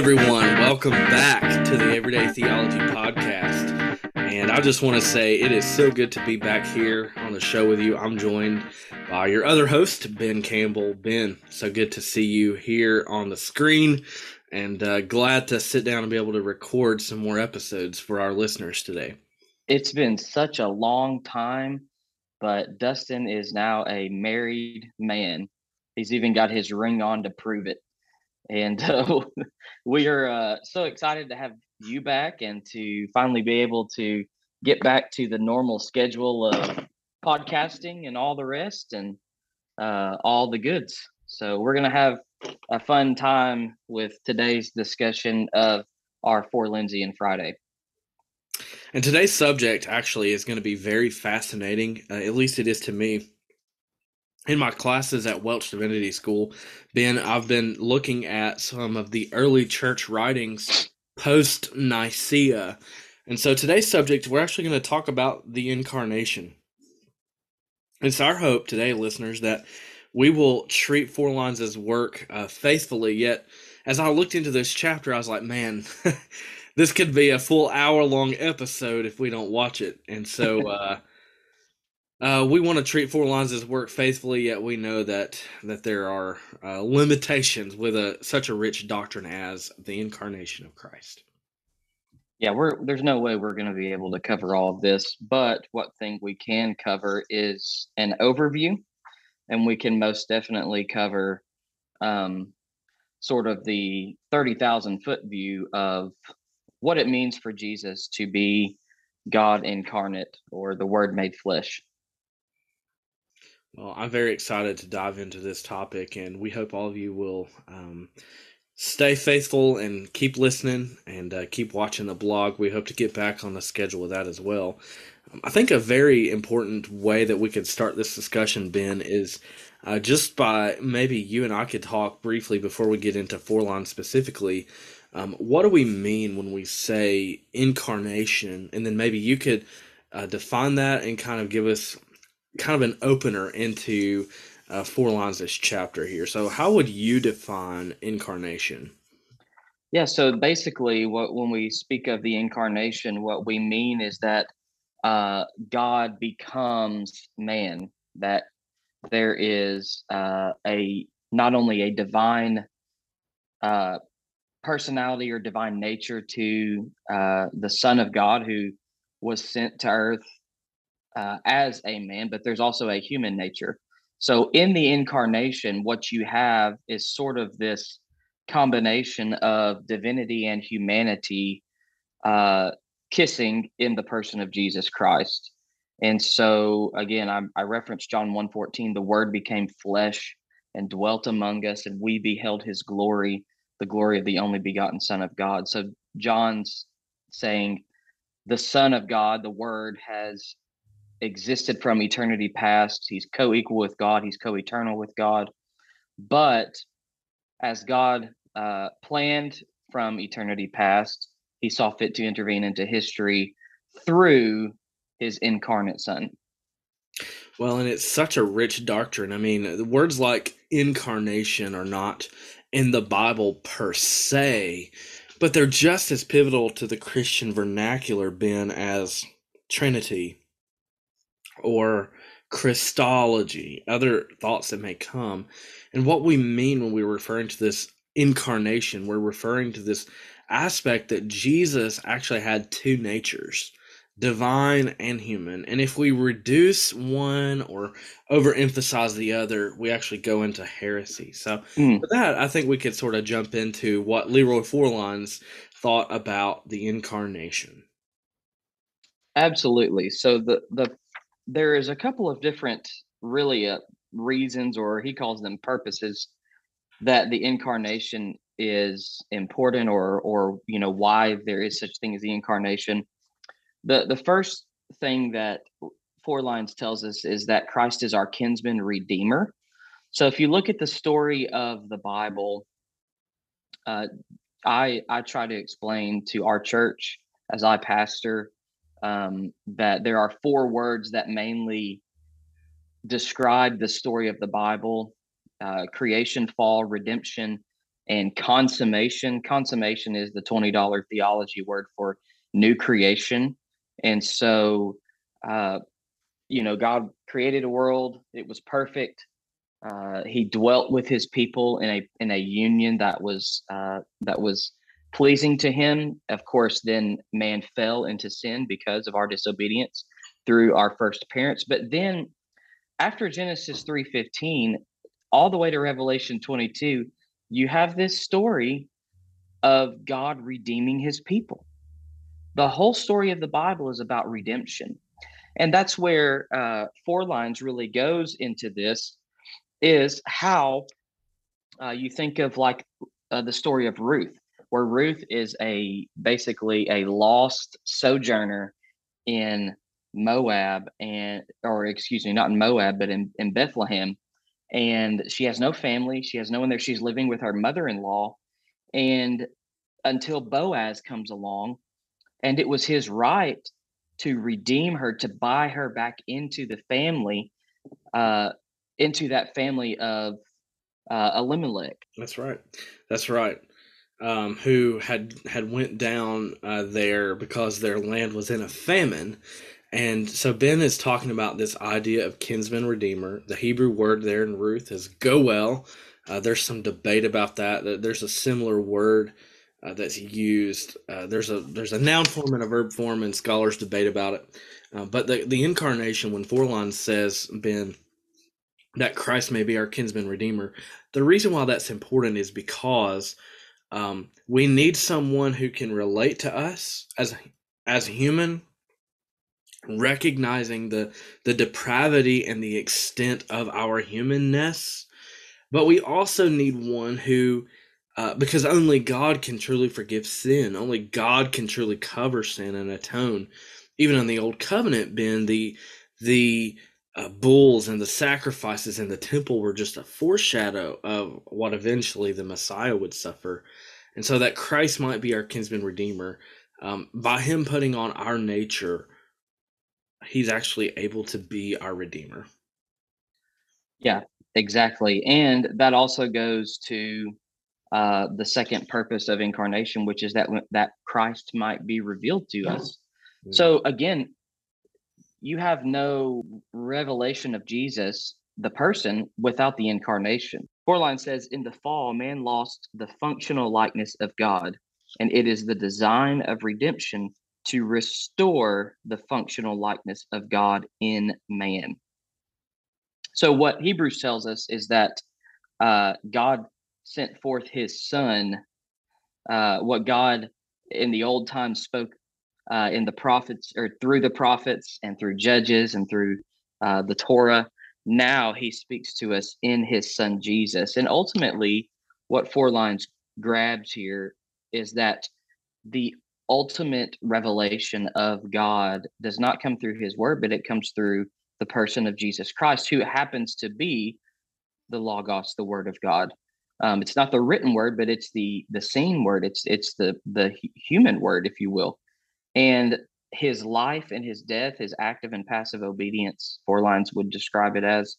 everyone. Welcome back to the Everyday Theology Podcast. And I just want to say it is so good to be back here on the show with you. I'm joined by your other host, Ben Campbell. Ben, so good to see you here on the screen and uh, glad to sit down and be able to record some more episodes for our listeners today. It's been such a long time, but Dustin is now a married man. He's even got his ring on to prove it and uh, we are uh, so excited to have you back and to finally be able to get back to the normal schedule of podcasting and all the rest and uh, all the goods. So we're gonna have a fun time with today's discussion of our for Lindsay and Friday. And today's subject actually is going to be very fascinating. Uh, at least it is to me in my classes at Welch Divinity School, Ben, I've been looking at some of the early church writings post Nicaea. And so today's subject, we're actually going to talk about the incarnation. It's our hope today, listeners, that we will treat Forlines' work uh, faithfully. Yet, as I looked into this chapter, I was like, man, this could be a full hour long episode if we don't watch it. And so, uh, uh, we want to treat Forlines' work faithfully, yet we know that that there are uh, limitations with a such a rich doctrine as the incarnation of Christ. Yeah, we're there's no way we're going to be able to cover all of this, but what thing we can cover is an overview, and we can most definitely cover um, sort of the thirty thousand foot view of what it means for Jesus to be God incarnate or the Word made flesh. Well, I'm very excited to dive into this topic, and we hope all of you will um, stay faithful and keep listening and uh, keep watching the blog. We hope to get back on the schedule with that as well. Um, I think a very important way that we could start this discussion, Ben, is uh, just by maybe you and I could talk briefly before we get into Forline specifically. Um, what do we mean when we say incarnation? And then maybe you could uh, define that and kind of give us kind of an opener into uh, lines. this chapter here. So, how would you define incarnation? Yeah, so basically, what when we speak of the incarnation, what we mean is that uh, God becomes man. That there is uh, a not only a divine uh, personality or divine nature to uh, the Son of God who was sent to earth uh, as a man, but there's also a human nature. So in the incarnation, what you have is sort of this combination of divinity and humanity uh, kissing in the person of Jesus Christ. And so again, I, I referenced John 1:14, the word became flesh and dwelt among us, and we beheld his glory, the glory of the only begotten Son of God. So John's saying the Son of God, the Word, has existed from eternity past. He's co equal with God, he's co eternal with God. But as God uh, planned from eternity past, he saw fit to intervene into history through his incarnate son. Well, and it's such a rich doctrine. I mean, words like incarnation are not in the Bible per se, but they're just as pivotal to the Christian vernacular, Ben, as Trinity or Christology, other thoughts that may come. And what we mean when we're referring to this incarnation, we're referring to this aspect that Jesus actually had two natures divine and human. And if we reduce one or overemphasize the other, we actually go into heresy. So, mm. with that, I think we could sort of jump into what Leroy Forlines thought about the incarnation. Absolutely. So the the there is a couple of different really uh, reasons or he calls them purposes that the incarnation is important or or you know why there is such thing as the incarnation. The the first thing that Forlines tells us is that christ is our kinsman redeemer. So if you look at the story of the bible uh, i i try to explain to our church as i pastor um, that there are four words that mainly describe the story of the Bible uh, creation, fall, redemption, and consummation. Consummation is the $20 theology word for new creation. And so, uh, you know, God created a world, it was perfect. Uh, he dwelt with his people in a in a union that was uh, that was pleasing to him. Of course, then man fell into sin because of our disobedience through our first parents. But then, after Genesis three fifteen, all the way to Revelation twenty two, you have this story of God redeeming his people. The whole story of the Bible is about redemption. And that's where uh, Forlines really goes into this is how uh, you think of like uh, the story of Ruth, where Ruth is a basically a lost sojourner in Moab and or excuse me, not in Moab, but in, in Bethlehem and she has no family. She has no one there. She's living with her mother in law. And until Boaz comes along, and it was his right to redeem her, to buy her back into the family, uh, into that family of uh, Elimelech. That's right. That's right. Um, who had had went down uh, there because their land was in a famine, and so Ben is talking about this idea of kinsman redeemer. The Hebrew word there in Ruth is goel. Uh, there's some debate about that. There's a similar word uh, that's used. Uh, there's a there's a noun form and a verb form, and scholars debate about it. Uh, but the the incarnation, when Forlines says Ben that Christ may be our kinsman redeemer, the reason why that's important is because um, we need someone who can relate to us as as human recognizing the the depravity and the extent of our humanness but we also need one who uh, because only god can truly forgive sin. Only god can truly cover sin and atone. Even in the old covenant ben the the uh, bulls and the sacrifices in the temple were just a foreshadow of what eventually the messiah would suffer and so that christ might be our kinsman redeemer um, by him putting on our nature he's actually able to be our redeemer. Yeah, exactly. And that also goes to uh, the second purpose of incarnation, which is that that Christ might be revealed to us. Mm-hmm. So again, you have no revelation of Jesus, the person, without the incarnation. Forline says, in the fall, man lost the functional likeness of God, and it is the design of redemption to restore the functional likeness of God in man. So, what Hebrews tells us is that uh, God sent forth his son. Uh, what God in the old times spoke uh, in the prophets or through the prophets and through judges and through uh, the Torah, now he speaks to us in his son Jesus. And ultimately, what Forlines grabs here is that the ultimate revelation of God does not come through his word, but it comes through the person of Jesus Christ, who happens to be the Logos, the word of God. Um, it's not the written word, but it's the the seen word. It's it's the the human word, if you will. And his life and his death, his active and passive obedience, Forlines would describe it as,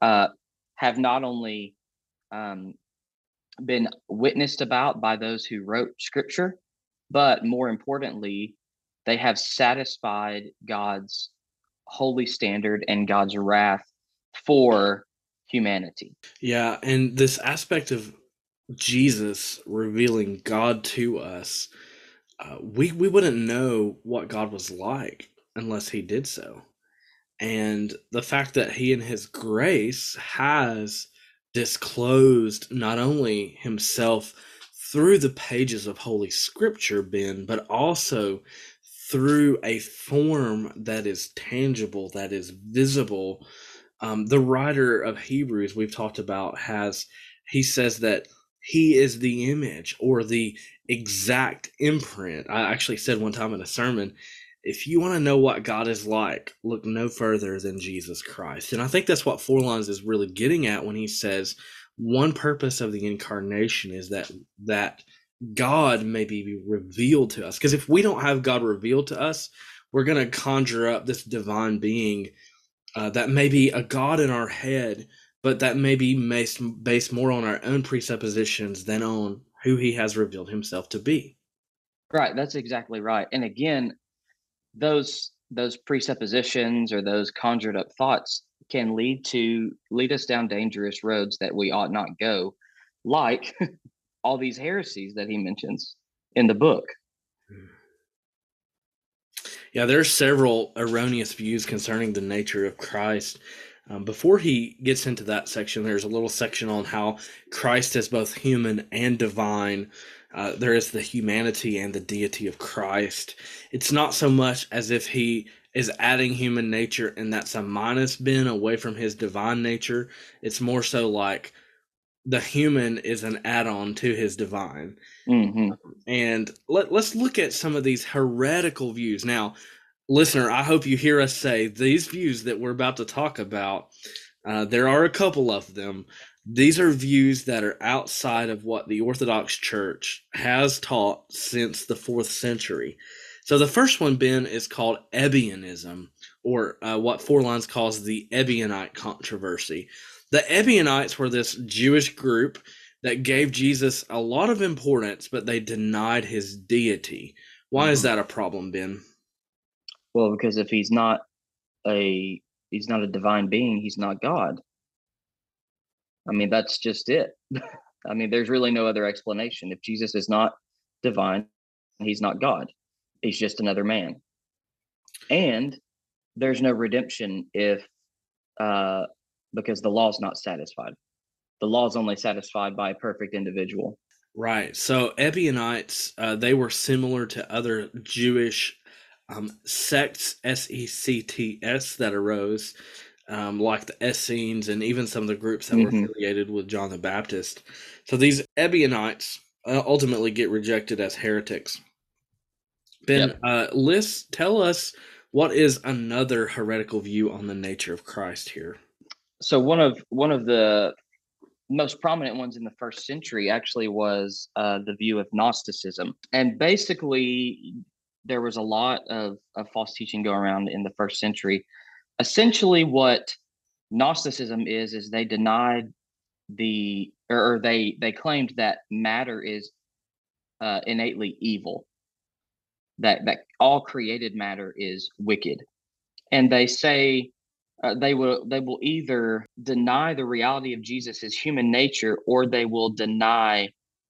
uh, have not only um, been witnessed about by those who wrote scripture, but more importantly, they have satisfied God's holy standard and God's wrath for humanity. Yeah, and this aspect of Jesus revealing God to us, uh, we we wouldn't know what God was like unless He did so, and the fact that He, in His grace, has disclosed not only Himself through the pages of Holy Scripture, Ben, but also through a form that is tangible, that is visible. Um, the writer of Hebrews, we've talked about, has, he says that he is the image or the exact imprint. I actually said one time in a sermon, if you want to know what God is like, look no further than Jesus Christ. And I think that's what Forlines is really getting at when he says, one purpose of the incarnation is that that God may be revealed to us. Because if we don't have God revealed to us, we're going to conjure up this divine being uh, that may be a God in our head, but that may be based, based more on our own presuppositions than on who he has revealed himself to be. Right, that's exactly right. And again, those those presuppositions or those conjured up thoughts can lead to lead us down dangerous roads that we ought not go, like all these heresies that he mentions in the book. Hmm. Yeah, there are several erroneous views concerning the nature of Christ. Um, before he gets into that section, there's a little section on how Christ is both human and divine. Uh, there is the humanity and the deity of Christ. It's not so much as if he is adding human nature and that's a minus bin away from his divine nature. It's more so like the human is an add-on to his divine. Mm-hmm. And let, let's look at some of these heretical views. Now, listener, I hope you hear us say these views that we're about to talk about. Uh, there are a couple of them. These are views that are outside of what the Orthodox Church has taught since the fourth century. So the first one, Ben, is called Ebionism, or uh, what Forlines calls the Ebionite controversy. The Ebionites were this Jewish group that gave Jesus a lot of importance, but they denied his deity. Why mm-hmm. is that a problem, Ben? Well, because if he's not a he's not a divine being, he's not God. I mean, that's just it. I mean, there's really no other explanation. If Jesus is not divine, he's not God. He's just another man. And there's no redemption if uh because the law is not satisfied. The law is only satisfied by a perfect individual. Right. So Ebionites, uh, they were similar to other Jewish um, sects, S E C T S, that arose, um, like the Essenes and even some of the groups that mm-hmm. were affiliated with John the Baptist. So these Ebionites uh, ultimately get rejected as heretics. Ben, yep. uh, Liz, tell us what is another heretical view on the nature of Christ here. So one of one of the most prominent ones in the first century actually was uh, the view of Gnosticism, and basically there was a lot of, of false teaching going around in the first century. Essentially, what Gnosticism is is they denied the or, they they claimed that matter is uh, innately evil, that that all created matter is wicked, and they say uh, they will they will either deny the reality of Jesus' human nature or they will deny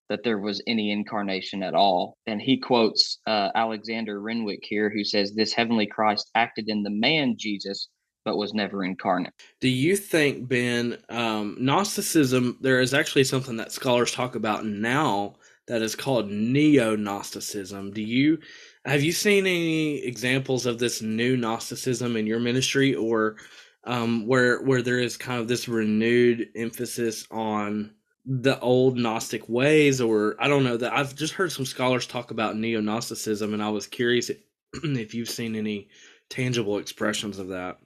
that there was any incarnation at all. And he quotes uh, Alexander Renwick here, who says, This heavenly Christ acted in the man Jesus, but was never incarnate. Do you think, Ben, um, Gnosticism, there is actually something that scholars talk about now that is called neo Gnosticism? Do you have you seen any examples of this new Gnosticism in your ministry or um, where where there is kind of this renewed emphasis on the old Gnostic ways, or I don't know that I've just heard some scholars talk about neo Gnosticism, and I was curious if you've seen any tangible expressions of that.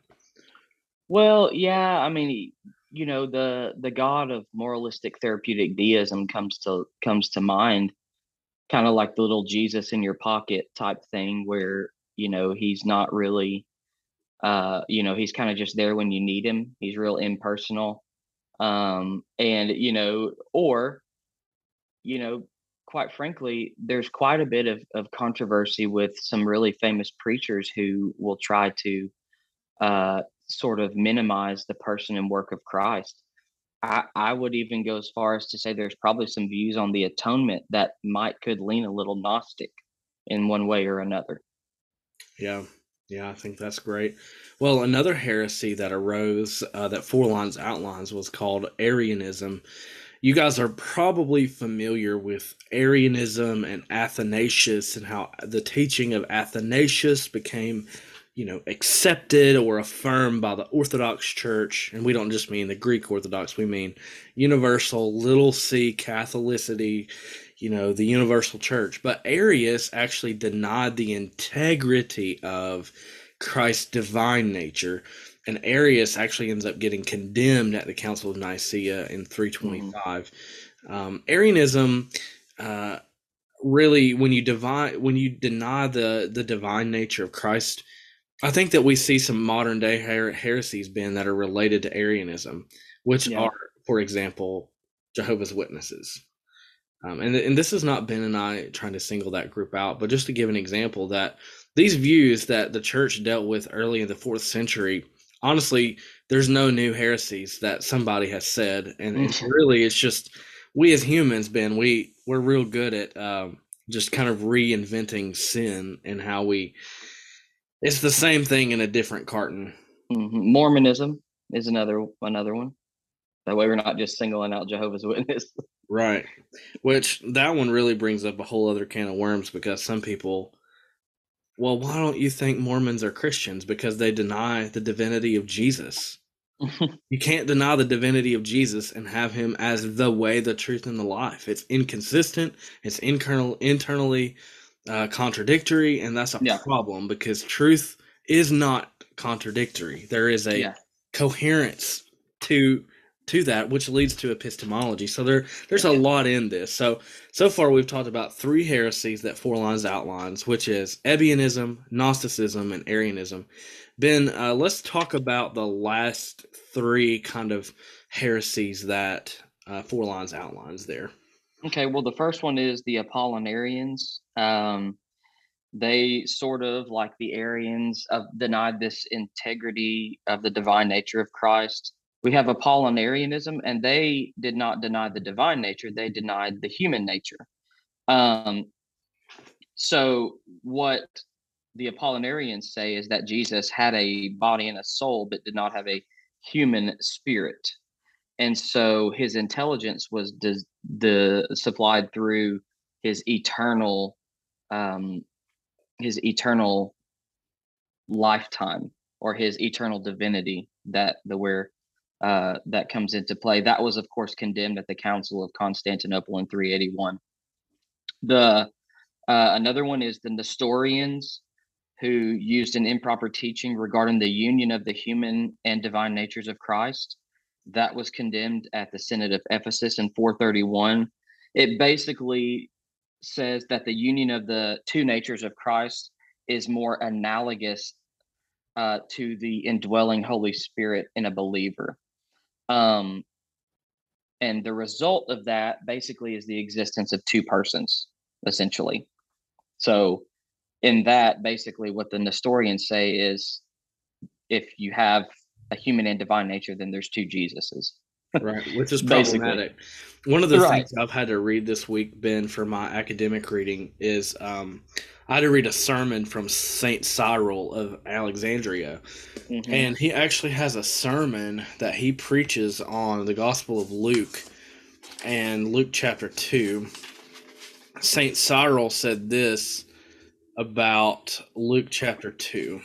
Well, yeah, I mean, you know, the the god of moralistic therapeutic deism comes to comes to mind, kind of like the little Jesus in your pocket type thing, where you know he's not really, uh, you know, he's kind of just there when you need him. He's real impersonal um, and you know or you know quite frankly there's quite a bit of, of controversy with some really famous preachers who will try to uh, sort of minimize the person and work of christ. I, I would even go as far as to say there's probably some views on the atonement that might could lean a little gnostic in one way or another. Yeah yeah, I think that's great. Well, another heresy that arose uh, that Forlines outlines was called Arianism. You guys are probably familiar with Arianism and Athanasius and how the teaching of Athanasius became, you know, accepted or affirmed by the Orthodox Church. And we don't just mean the Greek Orthodox, we mean universal, little c Catholicity you know, the universal church. But Arius actually denied the integrity of Christ's divine nature. And Arius actually ends up getting condemned at the Council of Nicaea in 325. Mm-hmm. Um, Arianism, uh, really, when you divine, when you deny the the divine nature of Christ, I think that we see some modern day her- heresies, Ben, that are related to Arianism which Yeah. are, for example, Jehovah's Witnesses. Um, and, and this is not Ben and I trying to single that group out, but just to give an example that these views that the church dealt with early in the fourth century, honestly, there's no new heresies that somebody has said. And, and Mhm. really, it's just we as humans, Ben, we, we're real good at um, just kind of reinventing sin and how we, it's the same thing in a different carton. Mhm. Mormonism is another another one. That way, we're not just singling out Jehovah's Witness. Right. Which that one really brings up a whole other can of worms because some people, well, why don't you think Mormons are Christians? Because they deny the divinity of Jesus. You can't deny the divinity of Jesus and have him as the way, the truth, and the life. It's inconsistent. It's internal, internally uh, contradictory, and that's a Yeah. problem because truth is not contradictory. There is a Yeah. coherence to to that, which leads to epistemology. So there there's a lot in this. So so far we've talked about three heresies that Forlines outlines, which is Ebionism, Gnosticism, and Arianism. Ben, uh, let's talk about the last three kind of heresies that uh, Forlines outlines there. Okay, well, the first one is the Apollinarians. Um, they sort of, like the Arians, uh, denied this integrity of the divine nature of Christ. We have Apollinarianism, and they did not deny the divine nature; they denied the human nature. Um, so, what the Apollinarians say is that Jesus had a body and a soul, but did not have a human spirit and so his intelligence was the supplied through his eternal um his eternal lifetime or his eternal divinity that the where uh that comes into play that was of course condemned at the council of constantinople in 381 the uh, another one is the nestorians who used an improper teaching regarding the union of the human and divine natures of christ that was condemned at the Synod of Ephesus in 431. It basically says that the union of the two natures of Christ is more analogous uh, to the indwelling Holy Spirit in a believer. Um, and the result of that basically is the existence of two persons, essentially. So, in that, basically, what the Nestorians say is if you have a human and divine nature, then there's two Jesuses. Right which is Basically. problematic one of the Right. things i've had to read this week ben for my academic reading is um, i had to read a sermon from saint cyril of alexandria Mhm. and he actually has a sermon that he preaches on the gospel of luke and luke chapter 2 saint cyril said this about luke chapter 2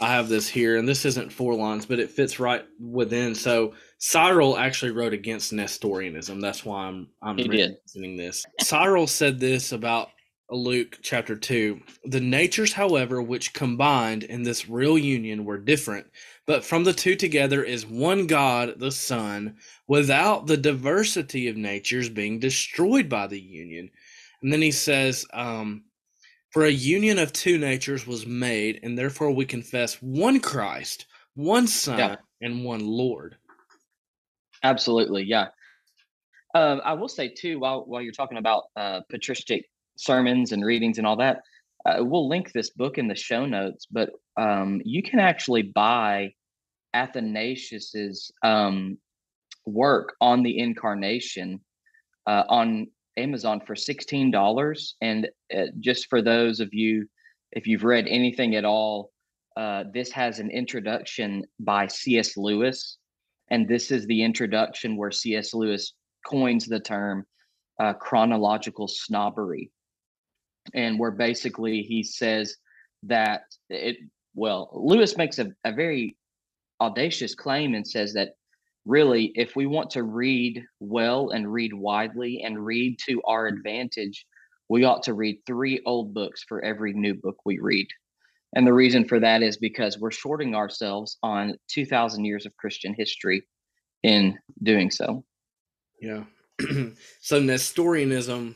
I have this here, and this isn't Forlines, but it fits right within. So Cyril actually wrote against Nestorianism. That's why I'm I'm mentioning this. Cyril said this about Luke chapter two. The natures, however, which combined in this real union were different, but from the two together is one God, the Son, without the diversity of natures being destroyed by the union. And then he says, um, for a union of two natures was made, and therefore we confess one Christ, one Son, Yeah. and one Lord. Absolutely, yeah. Um, I will say too, while while you're talking about uh, patristic sermons and readings and all that, uh, we'll link this book in the show notes. But um, you can actually buy Athanasius's um, work on the incarnation uh, on Amazon for sixteen dollars. And uh, just for those of you, if you've read anything at all, uh, this has an introduction by C.S. Lewis and this is the introduction where C.S. Lewis coins the term uh, chronological snobbery, and where basically he says that it. Well, Lewis makes a, a very audacious claim and says that really, if we want to read well and read widely and read to our mm. advantage, we ought to read three old books for every new book we read. And the reason for that is because we're shorting ourselves on 2,000 years of Christian history in doing so. Yeah. so Nestorianism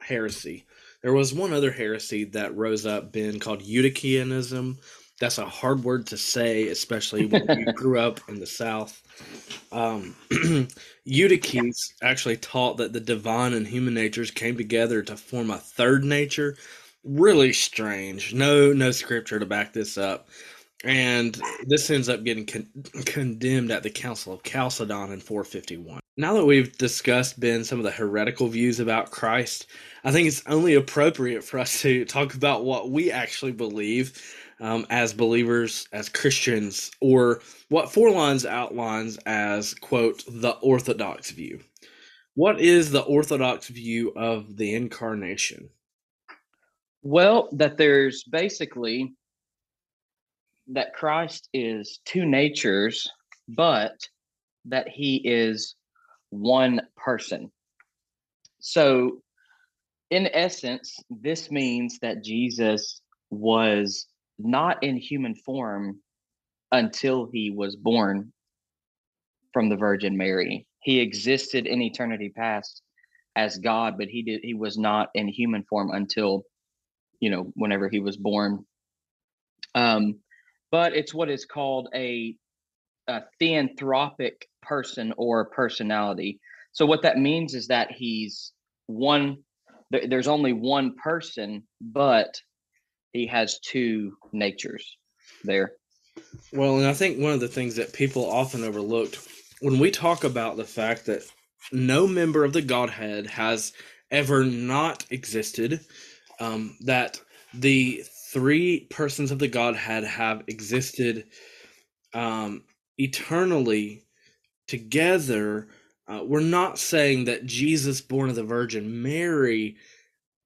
heresy. There was one other heresy that rose up, Ben, called Eutychianism, that's a hard word to say, especially when you grew up in the South. Um, Eutyches actually taught that the divine and human natures came together to form a third nature. Really strange. No, no scripture to back this up. And this ends up getting con- condemned at the Council of Chalcedon in 451. Now that we've discussed, Ben, some of the heretical views about Christ, I think it's only appropriate for us to talk about what we actually believe um, as believers, as Christians, or what Forlines outlines as, quote, the Orthodox view. What is the Orthodox view of the incarnation? Well, that there's basically that Christ is two natures, but that he is one person. So, in essence, this means that Jesus was not in human form until he was born from the Virgin Mary. He existed in eternity past as God, but he did he was not in human form until you know whenever he was born. Um, but it's what is called a, a theanthropic person or personality. So what that means is that he's one. there's only one person, but he has two natures there. Well, and I think one of the things that people often overlooked when we talk about the fact that no member of the Godhead has ever not existed, um, that the three persons of the Godhead have existed um, eternally together. Uh, we're not saying that Jesus, born of the Virgin Mary,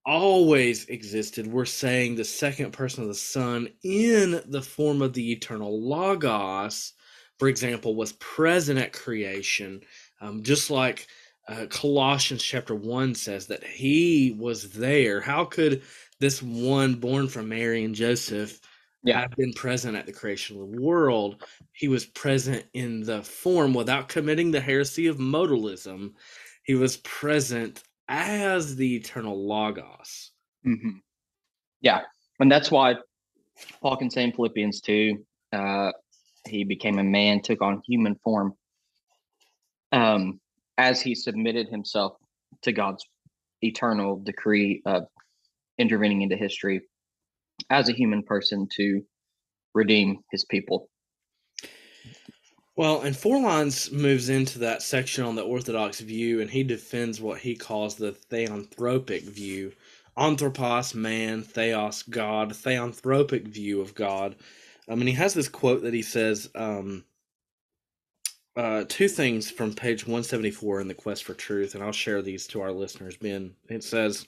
always existed. We're saying the second person of the Son in the form of the eternal Logos, for example, was present at creation, um, just like uh, Colossians chapter 1 says that he was there. How could this one born from Mary and Joseph yeah. have been present at the creation of the world? He was present in the form without committing the heresy of modalism. He was present as the eternal Logos. Mm-hmm. Yeah. And that's why Paul can say in Philippians 2, uh, he became a man, took on human form. Um, as he submitted himself to God's eternal decree of intervening into history as a human person to redeem his people. Well, and Forlines moves into that section on the Orthodox view, and he defends what he calls the theanthropic view. Anthropos, man, theos, God, theanthropic view of God. I mean, he has this quote that he says, um, uh, two things from page 174 in the Quest for Truth, and I'll share these to our listeners, Ben. It says,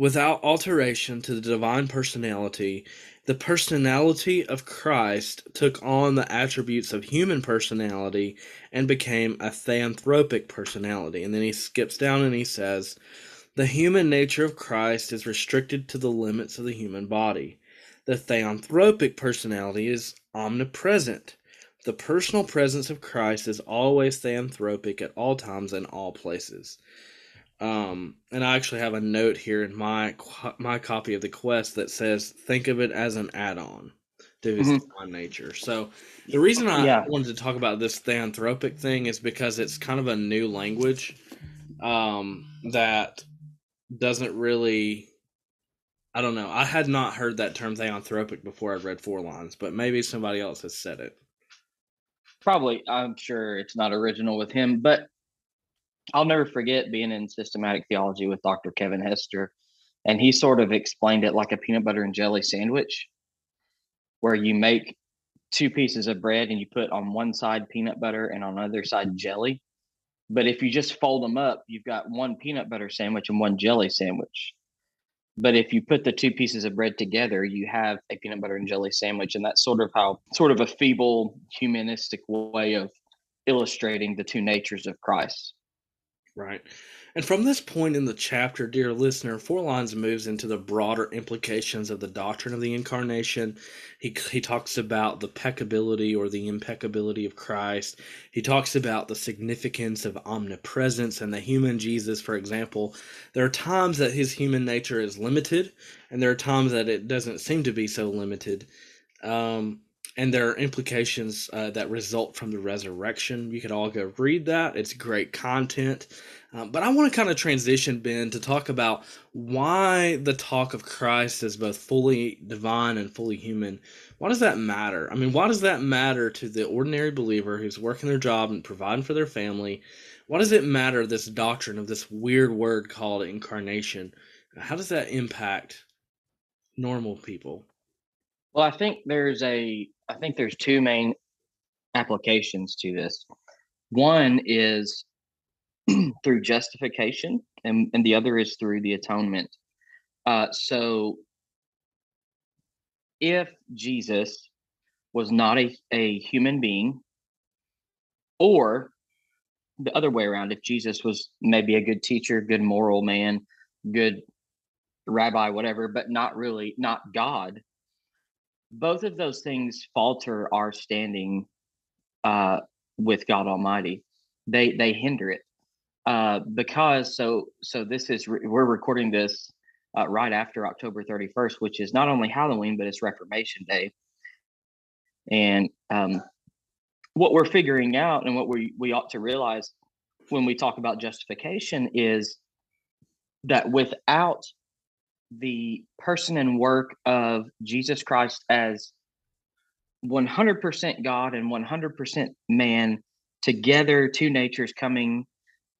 Without alteration to the divine personality, the personality of Christ took on the attributes of human personality and became a theanthropic personality. And then he skips down and he says, The human nature of Christ is restricted to the limits of the human body. The theanthropic personality is omnipresent the personal presence of Christ is always theanthropic at all times and all places. Um, and I actually have a note here in my my copy of the quest that says, "Think of it as an add-on to his mm-hmm. divine nature." So, the reason I yeah. wanted to talk about this theanthropic thing is because it's kind of a new language um, that doesn't really. I don't know. I had not heard that term theanthropic before I read Forlines, but maybe somebody else has said it probably i'm sure it's not original with him but i'll never forget being in systematic theology with dr kevin hester and he sort of explained it like a peanut butter and jelly sandwich where you make two pieces of bread and you put on one side peanut butter and on the other side mm. jelly but if you just fold them up you've got one peanut butter sandwich and one jelly sandwich but if you put the two pieces of bread together, you have a peanut butter and jelly sandwich. And that's sort of how, sort of a feeble humanistic way of illustrating the two natures of Christ. Right. And from this point in the chapter, dear listener, Forlines moves into the broader implications of the doctrine of the incarnation. He, he talks about the peccability or the impeccability of Christ. He talks about the significance of omnipresence and the human Jesus, for example. There are times that his human nature is limited, and there are times that it doesn't seem to be so limited. Um, and there are implications uh, that result from the resurrection. You could all go read that. It's great content. Um, but I want to kind of transition, Ben, to talk about why the talk of Christ is both fully divine and fully human. Why does that matter? I mean, why does that matter to the ordinary believer who's working their job and providing for their family? Why does it matter, this doctrine of this weird word called incarnation? How does that impact normal people? Well, I think there's a I think there's two main applications to this. One is through justification, and, and the other is through the atonement. Uh, so, if Jesus was not a, a human being, or the other way around, if Jesus was maybe a good teacher, good moral man, good rabbi, whatever, but not really, not God, both of those things falter our standing uh, with God Almighty. They they hinder it uh, because so so this is re- we're recording this uh, right after October 31st, which is not only Halloween but it's Reformation Day, and um, what we're figuring out and what we we ought to realize when we talk about justification is that without the person and work of Jesus Christ as 100% God and 100% man together, two natures coming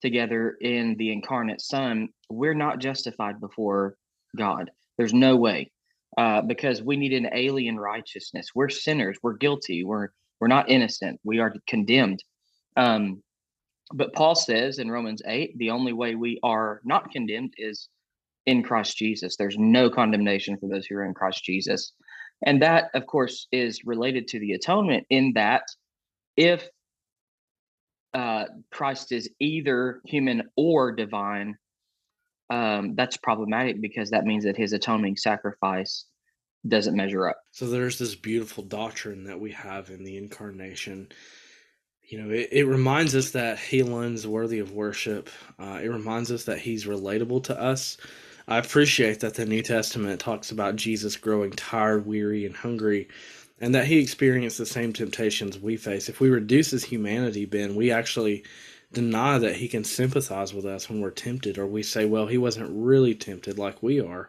together in the incarnate Son, we're not justified before God. There's no way. Uh, because we need an alien righteousness. We're sinners. We're guilty. We're we're not innocent. We are condemned. Um, but Paul says in Romans 8, the only way we are not condemned is in Christ Jesus. There's no condemnation for those who are in Christ Jesus. And that, of course, is related to the atonement in that if uh, Christ is either human or divine, um, that's problematic because that means that his atoning sacrifice doesn't measure up. So there's this beautiful doctrine that we have in the incarnation. You know, it, it reminds us that he is worthy of worship. Uh, it reminds us that he's relatable to us. I appreciate that the New Testament talks about Jesus growing tired, weary, and hungry, and that he experienced the same temptations we face. If we reduce his humanity, Ben, we actually deny that he can sympathize with us when we're tempted, or we say, well, he wasn't really tempted like we are.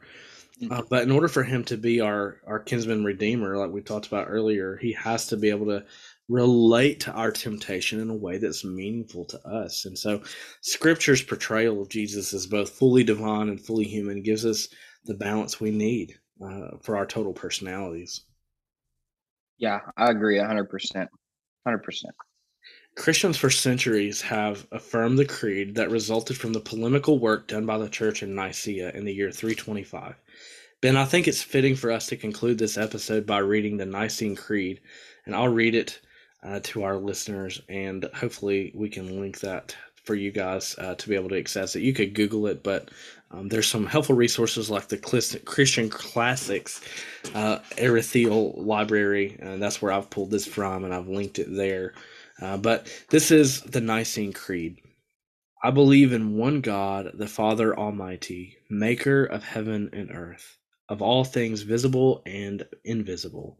Mm-hmm. Uh, but in order for him to be our, our kinsman redeemer, like we talked about earlier, he has to be able to relate to our temptation in a way that's meaningful to us. And so, Scripture's portrayal of Jesus as both fully divine and fully human gives us the balance we need uh, for our total personalities. Yeah, I agree 100%. 100%. Christians for centuries have affirmed the creed that resulted from the polemical work done by the church in Nicaea in the year 325. Ben, I think it's fitting for us to conclude this episode by reading the Nicene Creed, and I'll read it uh, to our listeners, and hopefully we can link that for you guys uh, to be able to access it. You could Google it, but um, there's some helpful resources like the Christian Classics uh, Library, and that's where I've pulled this from, and I've linked it there. Uh, but this is the Nicene Creed. I believe in one God, the Father Almighty, maker of heaven and earth, of all things visible and invisible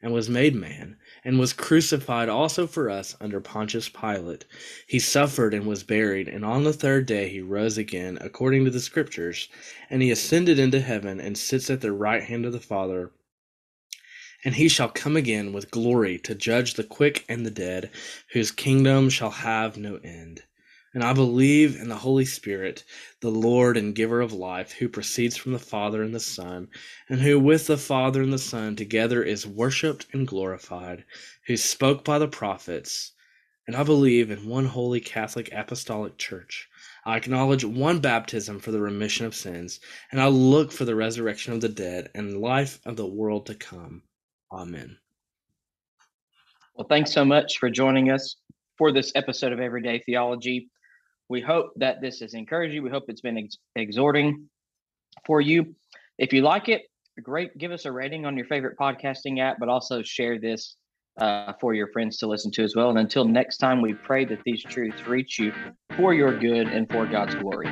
and was made man and was crucified also for us under Pontius Pilate. He suffered and was buried, and on the third day he rose again, according to the Scriptures, and he ascended into heaven and sits at the right hand of the Father. And he shall come again with glory to judge the quick and the dead, whose kingdom shall have no end. And I believe in the Holy Spirit, the Lord and giver of life, who proceeds from the Father and the Son, and who with the Father and the Son together is worshiped and glorified, who spoke by the prophets. And I believe in one holy Catholic Apostolic Church. I acknowledge one baptism for the remission of sins, and I look for the resurrection of the dead and life of the world to come. Amen. Well, thanks so much for joining us for this episode of Everyday Theology. We hope that this has encouraged you. We hope it's been ex- exhorting for you. If you like it, great. Give us a rating on your favorite podcasting app, but also share this uh, for your friends to listen to as well. And until next time, we pray that these truths reach you for your good and for God's glory.